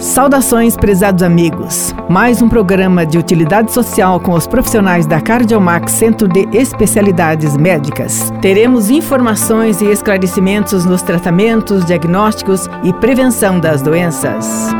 Saudações, prezados amigos. Mais um programa de utilidade social com os profissionais da Cardiomax Centro de Especialidades Médicas. Teremos informações e esclarecimentos nos tratamentos, diagnósticos e prevenção das doenças.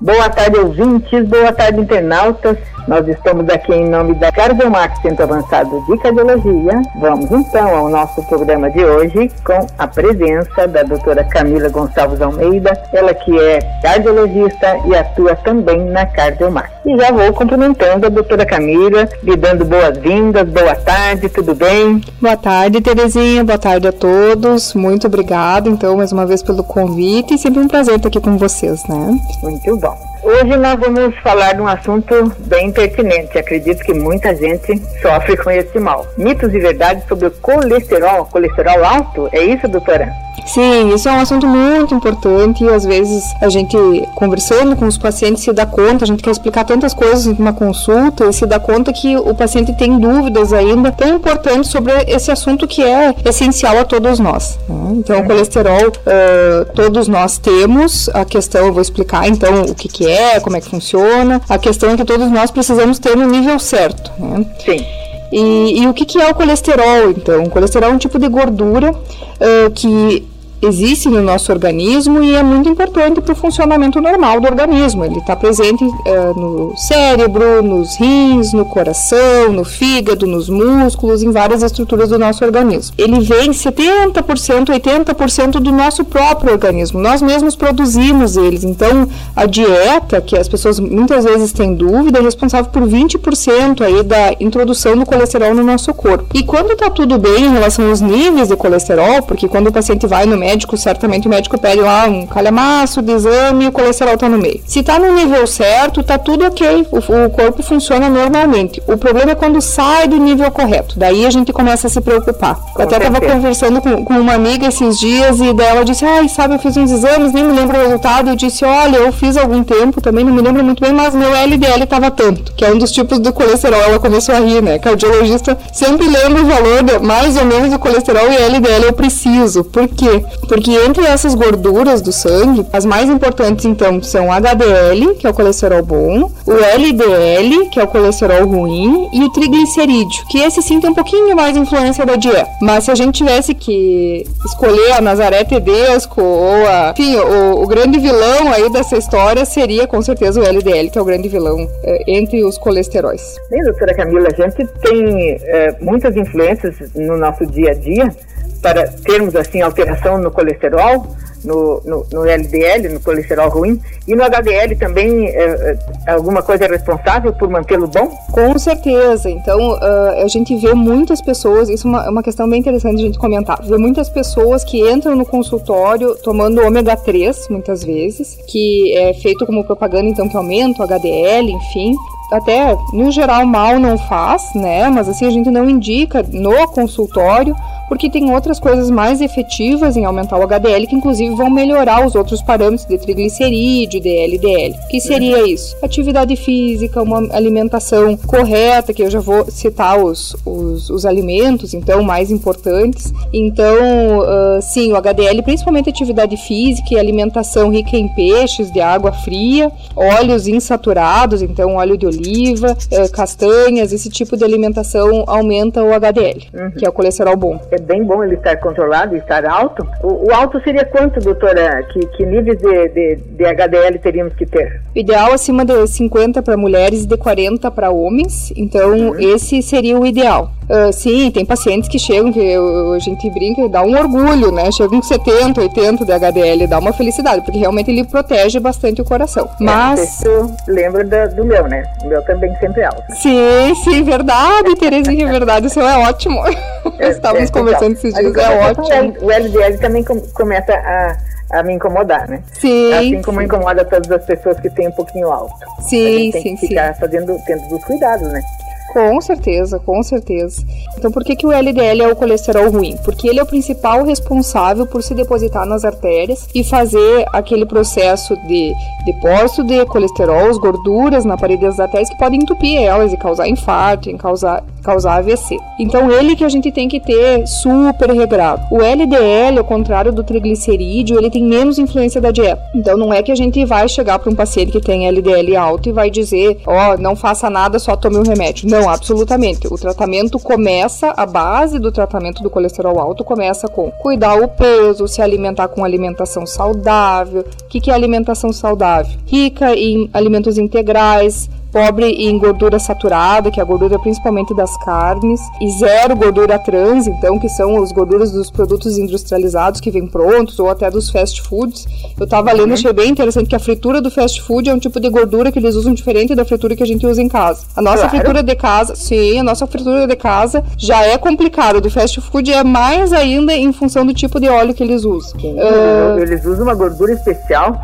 Boa tarde, ouvintes. Boa tarde, internautas. Nós estamos aqui em nome da Cardiomax Centro Avançado de Cardiologia. Vamos então ao nosso programa de hoje com a presença da doutora Camila Gonçalves Almeida, ela que é cardiologista e atua também na Cardiomax. E já vou cumprimentando a doutora Camila, lhe dando boas-vindas, boa tarde, tudo bem? Boa tarde, Terezinha, boa tarde a todos. Muito obrigada, então, mais uma vez pelo convite e sempre um prazer estar aqui com vocês, né? Muito bom. Hoje nós vamos falar de um assunto bem pertinente. Acredito que muita gente sofre com esse mal. Mitos e verdades sobre o colesterol, colesterol alto. É isso, doutora? Sim, isso é um assunto muito importante e às vezes a gente conversando com os pacientes se dá conta, a gente quer explicar tantas coisas numa consulta e se dá conta que o paciente tem dúvidas ainda tão importantes sobre esse assunto que é essencial a todos nós. Né? Então, o colesterol uh, todos nós temos, a questão eu vou explicar então o que, que é, como é que funciona, a questão é que todos nós precisamos ter no nível certo. Né? Sim. E, e, o que, que é o colesterol, então? O colesterol é um tipo de gordura uh, que existe no nosso organismo e é muito importante para o funcionamento normal do organismo. Ele está presente uh, no cérebro, nos rins, no coração, no fígado, nos músculos, em várias estruturas do nosso organismo. Ele vem 70%, 80% do nosso próprio organismo. Nós mesmos produzimos eles. Então, a dieta, que as pessoas muitas vezes têm dúvida, é responsável por 20% aí da introdução do colesterol no nosso corpo. E quando está tudo bem em relação aos níveis de colesterol, porque quando o paciente vai no médico, certamente o médico pede lá um calhamaço de exame e o colesterol está no meio. Se está no nível certo, está tudo ok, o, o, corpo funciona normalmente. O problema é quando sai do nível correto, daí a gente começa a se preocupar. Eu até estava conversando com, com, uma amiga esses dias e dela disse, ai, sabe, eu fiz uns exames, nem me lembro o resultado, eu disse, olha, eu fiz algum tempo, também não me lembro muito bem, mas meu LDL estava tanto, que é um dos tipos do colesterol, ela começou a rir, né, cardiologista sempre lembra o valor de, mais ou menos do colesterol e LDL eu preciso, por quê? Porque entre essas gorduras do sangue, as mais importantes então são o HDL, que é o colesterol bom, o LDL, que é o colesterol ruim, e o triglicerídeo, que esse sim tem um pouquinho mais influência da dieta. Mas se a gente tivesse que escolher a Nazaré Tedesco ou a, enfim, o, o grande vilão aí dessa história seria com certeza o LDL, que é o grande vilão é, entre os colesteróis. Bem, doutora Camila, a gente tem é, muitas influências no nosso dia a dia para termos assim alteração no colesterol, no, no, no LDL, no colesterol ruim, e no HDL também é, é, alguma coisa é responsável por mantê-lo bom? Com certeza. Então uh, a gente vê muitas pessoas, isso é uma, uma questão bem interessante a gente comentar. Vê muitas pessoas que entram no consultório tomando ômega 3, muitas vezes, que é feito como propaganda, então que aumenta o HDL, enfim até no geral mal não faz, né? Mas assim a gente não indica no consultório porque tem outras coisas mais efetivas em aumentar o HDL que inclusive vão melhorar os outros parâmetros de triglicerídeo, de LDL. Que seria uhum. isso? Atividade física, uma alimentação correta, que eu já vou citar os, os, os alimentos, então, mais importantes. Então, uh, sim, o HDL, principalmente atividade física e alimentação rica em peixes, de água fria, óleos insaturados, então óleo de oliva, uh, castanhas, esse tipo de alimentação aumenta o HDL, uhum. que é o colesterol bom é bem bom ele estar controlado e estar alto. O, o alto seria quanto, doutora? Que, que níveis de, de, de HDL teríamos que ter? Ideal acima de 50 para mulheres e de 40 para homens. Então, uhum. esse seria o ideal. Uh, sim, tem pacientes que chegam, que eu, a gente brinca e dá um orgulho, né? Chegam com 70, 80 de HDL, dá uma felicidade, porque realmente ele protege bastante o coração. É, Mas. É, lembra do, do, meu, né? O meu também sempre é alto. Sim, sim, verdade, Terezinha, verdade, isso é ótimo. É, Estávamos é, conversando esses dias, é ótimo. O LDL também começa a a me incomodar, né? Sim. Assim como sim. incomoda todas as pessoas que têm um pouquinho alto. Sim, tem sim, que ficar sim. fazendo, tendo os cuidados, né? Com certeza, com certeza. Então, por que, que o LDL é o colesterol ruim? Porque ele é o principal responsável por se depositar nas artérias e fazer aquele processo de depósito de colesterol, as gorduras na parede das artérias que podem entupir elas e causar infarto, e causar, causar AVC. Então, ele que a gente tem que ter super regrado. O LDL, ao contrário do triglicerídeo, ele tem menos influência da dieta. Então, não é que a gente vai chegar para um paciente que tem LDL alto e vai dizer, ó, oh, não faça nada, só tome o um remédio. Não, absolutamente. O tratamento começa, a base do tratamento do colesterol alto começa com cuidar o peso, se alimentar com alimentação saudável. O que, que é alimentação saudável? Rica em alimentos integrais, pobre em gordura saturada, que é a gordura principalmente das carnes, e zero gordura trans, então, que são as gorduras dos produtos industrializados que vêm prontos, ou até dos fast foods. Eu estava lendo, achei bem interessante que a fritura do fast food é um tipo de gordura que eles usam diferente da fritura que a gente usa em casa. A nossa claro. fritura de casa, sim, a nossa fritura de casa já é complicada. Do fast food é mais ainda em função do tipo de óleo que eles usam. Sim, uh... Eles usam uma gordura especial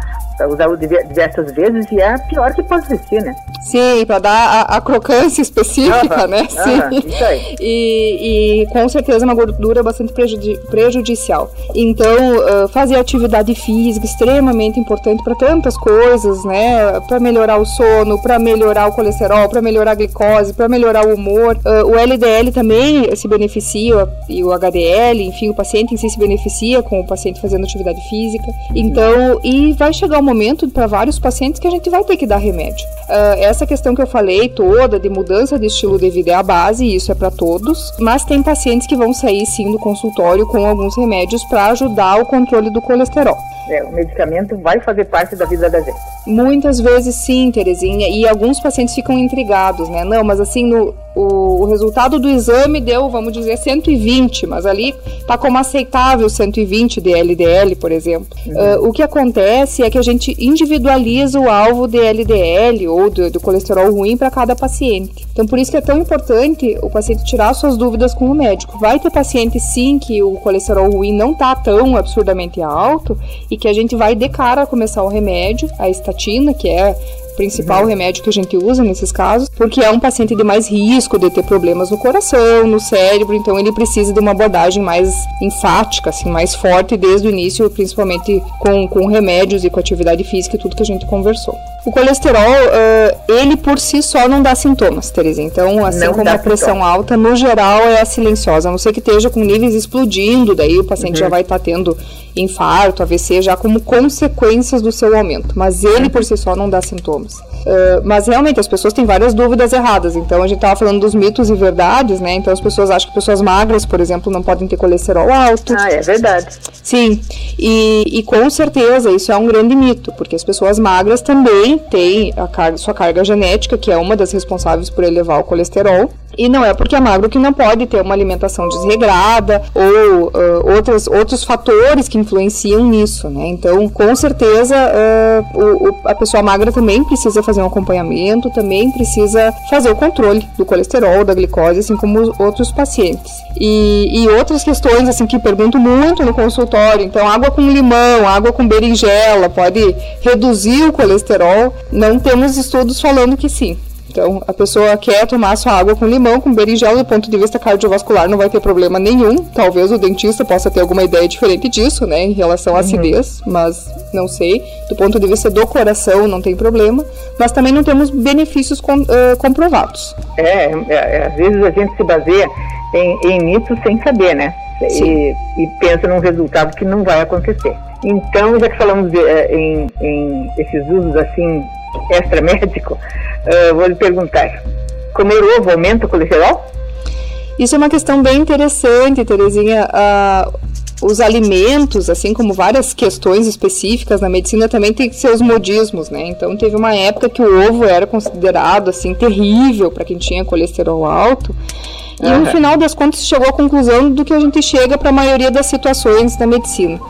usar diversas vezes e é a pior que pode existir, né? Sim, para dar a, a, crocância específica, né? Sim. isso aí. E, e, com certeza uma gordura bastante prejudi prejudicial. Então, uh, fazer atividade física extremamente importante para tantas coisas, né? Para melhorar o sono, para melhorar o colesterol, para melhorar a glicose, para melhorar o humor. Uh, o LDL também se beneficia e o HDL, enfim, o paciente em si se beneficia com o paciente fazendo atividade física. Então, e vai chegar um momento para vários pacientes que a gente vai ter que dar remédio. Uh, essa questão que eu falei toda de mudança de estilo de vida é a base, e isso é para todos, mas tem pacientes que vão sair sim do consultório com alguns remédios para ajudar o controle do colesterol. É, o medicamento vai fazer parte da vida da gente. Muitas vezes sim, Terezinha, e alguns pacientes ficam intrigados, né? Não, mas assim, no, o, o resultado do exame deu, vamos dizer, 120, mas ali tá como aceitável 120 de LDL, por exemplo. Uhum. Uh, o que acontece é que a gente individualiza o alvo de LDL ou do, do colesterol ruim para cada paciente. Então, por isso que é tão importante o paciente tirar suas dúvidas com o médico. Vai ter paciente sim que o colesterol ruim não tá tão absurdamente alto e que a gente vai de cara começar o remédio, a estatina, que é principal uhum. remédio que a gente usa nesses casos, porque é um paciente de mais risco de ter problemas no coração, no cérebro, então ele precisa de uma abordagem mais enfática, assim, mais forte desde o início, principalmente com, com remédios e com atividade física e tudo que a gente conversou. O colesterol, uh, ele por si só não dá sintomas, Teresa. Então, assim não como a pressão sintoma. alta, no geral é silenciosa, a não ser que esteja com níveis explodindo, daí o paciente uhum. já vai estar tá tendo infarto, AVC, já como consequências do seu aumento. Mas ele por si só não dá sintomas. Uh, mas realmente as pessoas têm várias dúvidas erradas. Então a gente estava falando dos mitos e verdades, né? Então as pessoas acham que pessoas magras, por exemplo, não podem ter colesterol alto. Ah, é verdade. Sim, e, e com certeza isso é um grande mito, porque as pessoas magras também têm a carga, sua carga genética, que é uma das responsáveis por elevar o colesterol. E não é porque é magro que não pode ter uma alimentação desregrada ou uh, outros, outros fatores que influenciam nisso, né? Então, com certeza, uh, o, o, a pessoa magra também precisa fazer um acompanhamento, também precisa fazer o controle do colesterol, da glicose, assim como os outros pacientes. E, e outras questões, assim, que pergunto muito no consultório, então, água com limão, água com berinjela, pode reduzir o colesterol? Não temos estudos falando que sim. Então, a pessoa quer tomar sua água com limão, com berinjela, do ponto de vista cardiovascular não vai ter problema nenhum. Talvez o dentista possa ter alguma ideia diferente disso, né, em relação à uhum. acidez, mas não sei. Do ponto de vista do coração não tem problema, mas também não temos benefícios com, uh, comprovados. É, é, é, às vezes a gente se baseia em, em mitos sem saber, né? E, e, pensa num resultado que não vai acontecer. Então, já que falamos de, eh, em, em esses usos assim extramédico, uh, vou lhe perguntar: comer ovo aumenta o colesterol? Isso é uma questão bem interessante, Terezinha. Uh, os alimentos, assim como várias questões específicas na medicina, também tem seus modismos, né? Então teve uma época que o ovo era considerado assim terrível para quem tinha colesterol alto. E uhum. no final das contas chegou à conclusão do que a gente chega para a maioria das situações da medicina.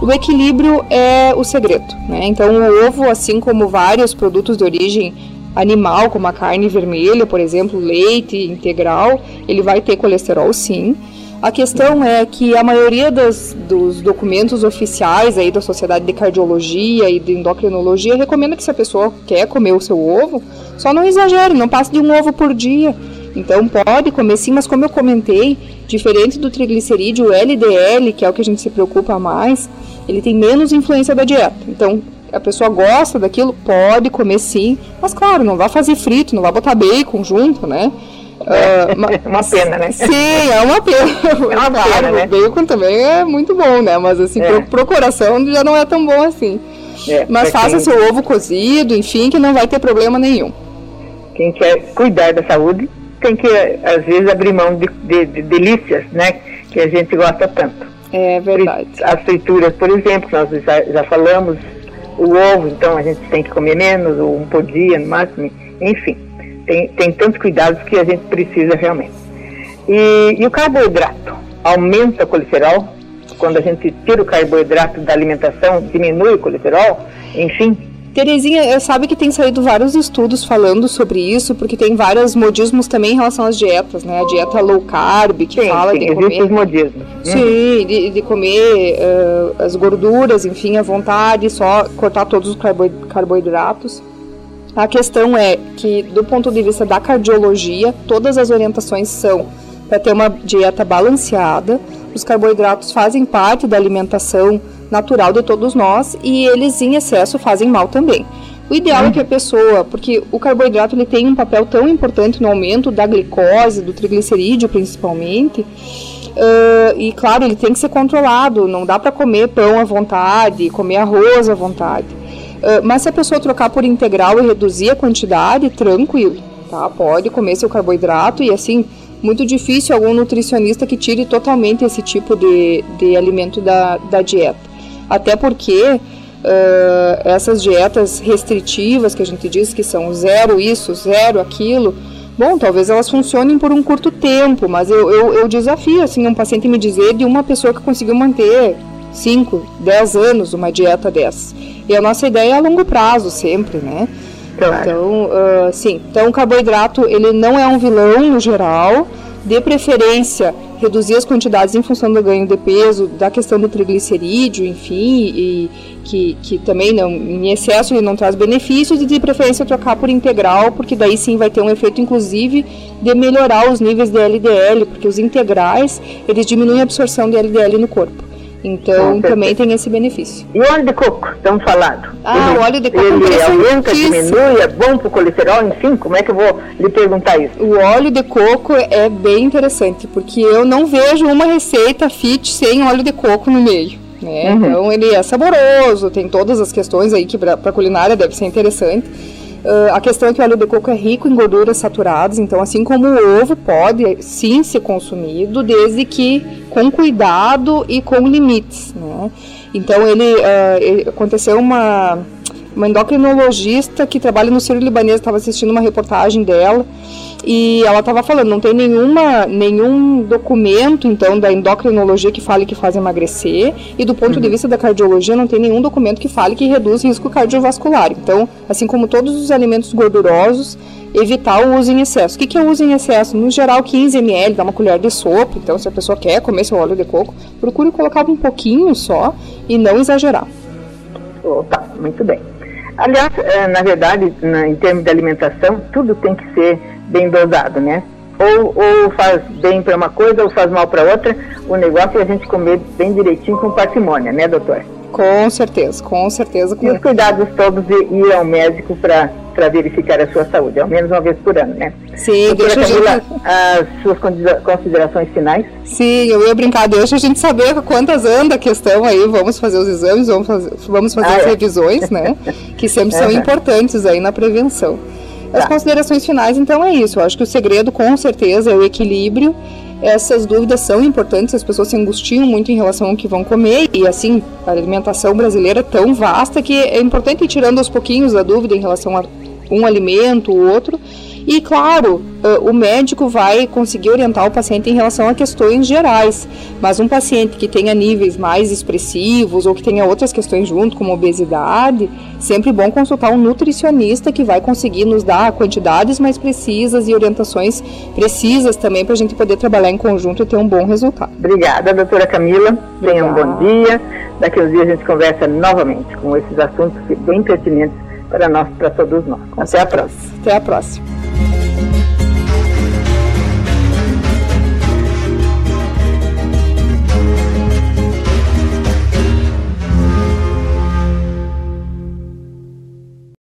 O equilíbrio é o segredo, né? Então o ovo, assim como vários produtos de origem animal, como a carne vermelha, por exemplo, leite integral, ele vai ter colesterol sim. A questão é que a maioria dos, dos documentos oficiais aí da Sociedade de Cardiologia e de Endocrinologia recomenda que se a pessoa quer comer o seu ovo, só não exagere, não passe de um ovo por dia. Então pode comer sim, mas como eu comentei, diferente do triglicerídeo, o LDL, que é o que a gente se preocupa mais, ele tem menos influência da dieta. Então a pessoa gosta daquilo, pode comer sim, mas claro, não vai fazer frito, não vai botar bacon junto, né? É, uh, uma pena, né? Sim, é uma pena. É uma claro, pena, né? O bacon também é muito bom, né? Mas assim, é. pro, pro coração já não é tão bom assim. É, Mas faça quem... seu ovo cozido, enfim, que não vai ter problema nenhum. Quem quer cuidar da saúde tem que, às vezes, abrir mão de, de, de delícias, né? Que a gente gosta tanto. É verdade. As frituras, por exemplo, nós já, já falamos, o ovo, então a gente tem que comer menos, um por dia no máximo, enfim. Tem, tem tantos cuidados que a gente precisa realmente. E, e o carboidrato aumenta o colesterol? Quando a gente tira o carboidrato da alimentação, diminui o colesterol? Enfim, Terezinha, sabe que tem saído vários estudos falando sobre isso, porque tem vários modismos também em relação às dietas, né? A dieta low carb, que sim, fala sim, de comer... os modismos. Sim, de, de comer uh, as gorduras, enfim, à vontade, só cortar todos os carboidratos. A questão é que, do ponto de vista da cardiologia, todas as orientações são para ter uma dieta balanceada, os carboidratos fazem parte da alimentação natural de todos nós e eles em excesso fazem mal também. O ideal é que a pessoa, porque o carboidrato ele tem um papel tão importante no aumento da glicose, do triglicerídeo principalmente, uh, e claro, ele tem que ser controlado, não dá para comer pão à vontade, comer arroz à vontade. Uh, mas se a pessoa trocar por integral e reduzir a quantidade, tranquilo, tá? Pode comer seu carboidrato e assim, muito difícil algum nutricionista que tire totalmente esse tipo de, de alimento da, da dieta. Até porque uh, essas dietas restritivas que a gente diz que são zero isso, zero aquilo, bom, talvez elas funcionem por um curto tempo, mas eu, eu, eu desafio assim um paciente me dizer de uma pessoa que conseguiu manter 5, 10 anos uma dieta dessas. E a nossa ideia é a longo prazo sempre, né? Claro. Então, uh, sim, então o carboidrato ele não é um vilão no geral, de preferência reduzir as quantidades em função do ganho de peso, da questão do triglicerídeo, enfim, e que, que também não, em excesso ele não traz benefícios, e de preferência trocar por integral, porque daí sim vai ter um efeito, inclusive, de melhorar os níveis de LDL, porque os integrais, eles diminuem a absorção de LDL no corpo. Então também tem esse benefício. E o óleo de coco, estamos falando? Ah, ele, o óleo de coco ele é aumenta, diminui, é bom para o colesterol, enfim, como é que eu vou lhe perguntar isso? O óleo de coco é bem interessante, porque eu não vejo uma receita fit sem óleo de coco no meio. Né? Uhum. Então ele é saboroso, tem todas as questões aí que para culinária deve ser interessante. Uh, a questão é que o óleo de coco é rico em gorduras saturadas, então assim como o ovo pode sim ser consumido, desde que com cuidado e com limites, né? Então ele uh, aconteceu uma uma endocrinologista que trabalha no Sírio Libanês, estava assistindo uma reportagem dela e ela estava falando, não tem nenhuma, nenhum documento, então, da endocrinologia que fale que faz emagrecer, e do ponto uhum. de vista da cardiologia, não tem nenhum documento que fale que reduz risco cardiovascular. Então, assim como todos os alimentos gordurosos, evitar o uso em excesso. O que, que é uso em excesso? No geral, 15 ml, dá uma colher de sopa. Então, se a pessoa quer comer seu óleo de coco, procure colocar um pouquinho só e não exagerar. Oh, tá, muito bem. Aliás, eh, na verdade, em termos de alimentação, tudo tem que ser bem dosado, né? Ou, ou faz bem para uma coisa ou faz mal para outra. O negócio é a gente comer bem direitinho com parcimônia, né, doutor? Com certeza, com certeza. E os cuidados todos de ir ao médico para verificar a sua saúde, ao menos uma vez por ano, né? Sim, Doutora deixa Camila, gente... as suas considerações finais? Sim, eu ia brincar, deixa a gente saber quantas anda a questão aí, vamos fazer os exames, vamos fazer, vamos fazer ah, as é. revisões, né? que sempre são importantes aí na prevenção. As tá. considerações finais, então, é isso. Eu acho que o segredo, com certeza, é o equilíbrio essas dúvidas são importantes, as pessoas se angustiam muito em relação ao que vão comer e assim, a alimentação brasileira é tão vasta que é importante ir tirando aos pouquinhos a dúvida em relação a um alimento, o outro, e claro, o médico vai conseguir orientar o paciente em relação a questões gerais, mas um paciente que tenha níveis mais expressivos ou que tenha outras questões junto, como obesidade, sempre bom consultar um nutricionista que vai conseguir nos dar quantidades mais precisas e orientações precisas também para a gente poder trabalhar em conjunto e ter um bom resultado. Obrigada, doutora Camila. Tenha um bom dia. Daqui a uns dias a gente conversa novamente com esses assuntos bem pertinentes para nós, para todos nós. Até a próxima. Até a próxima.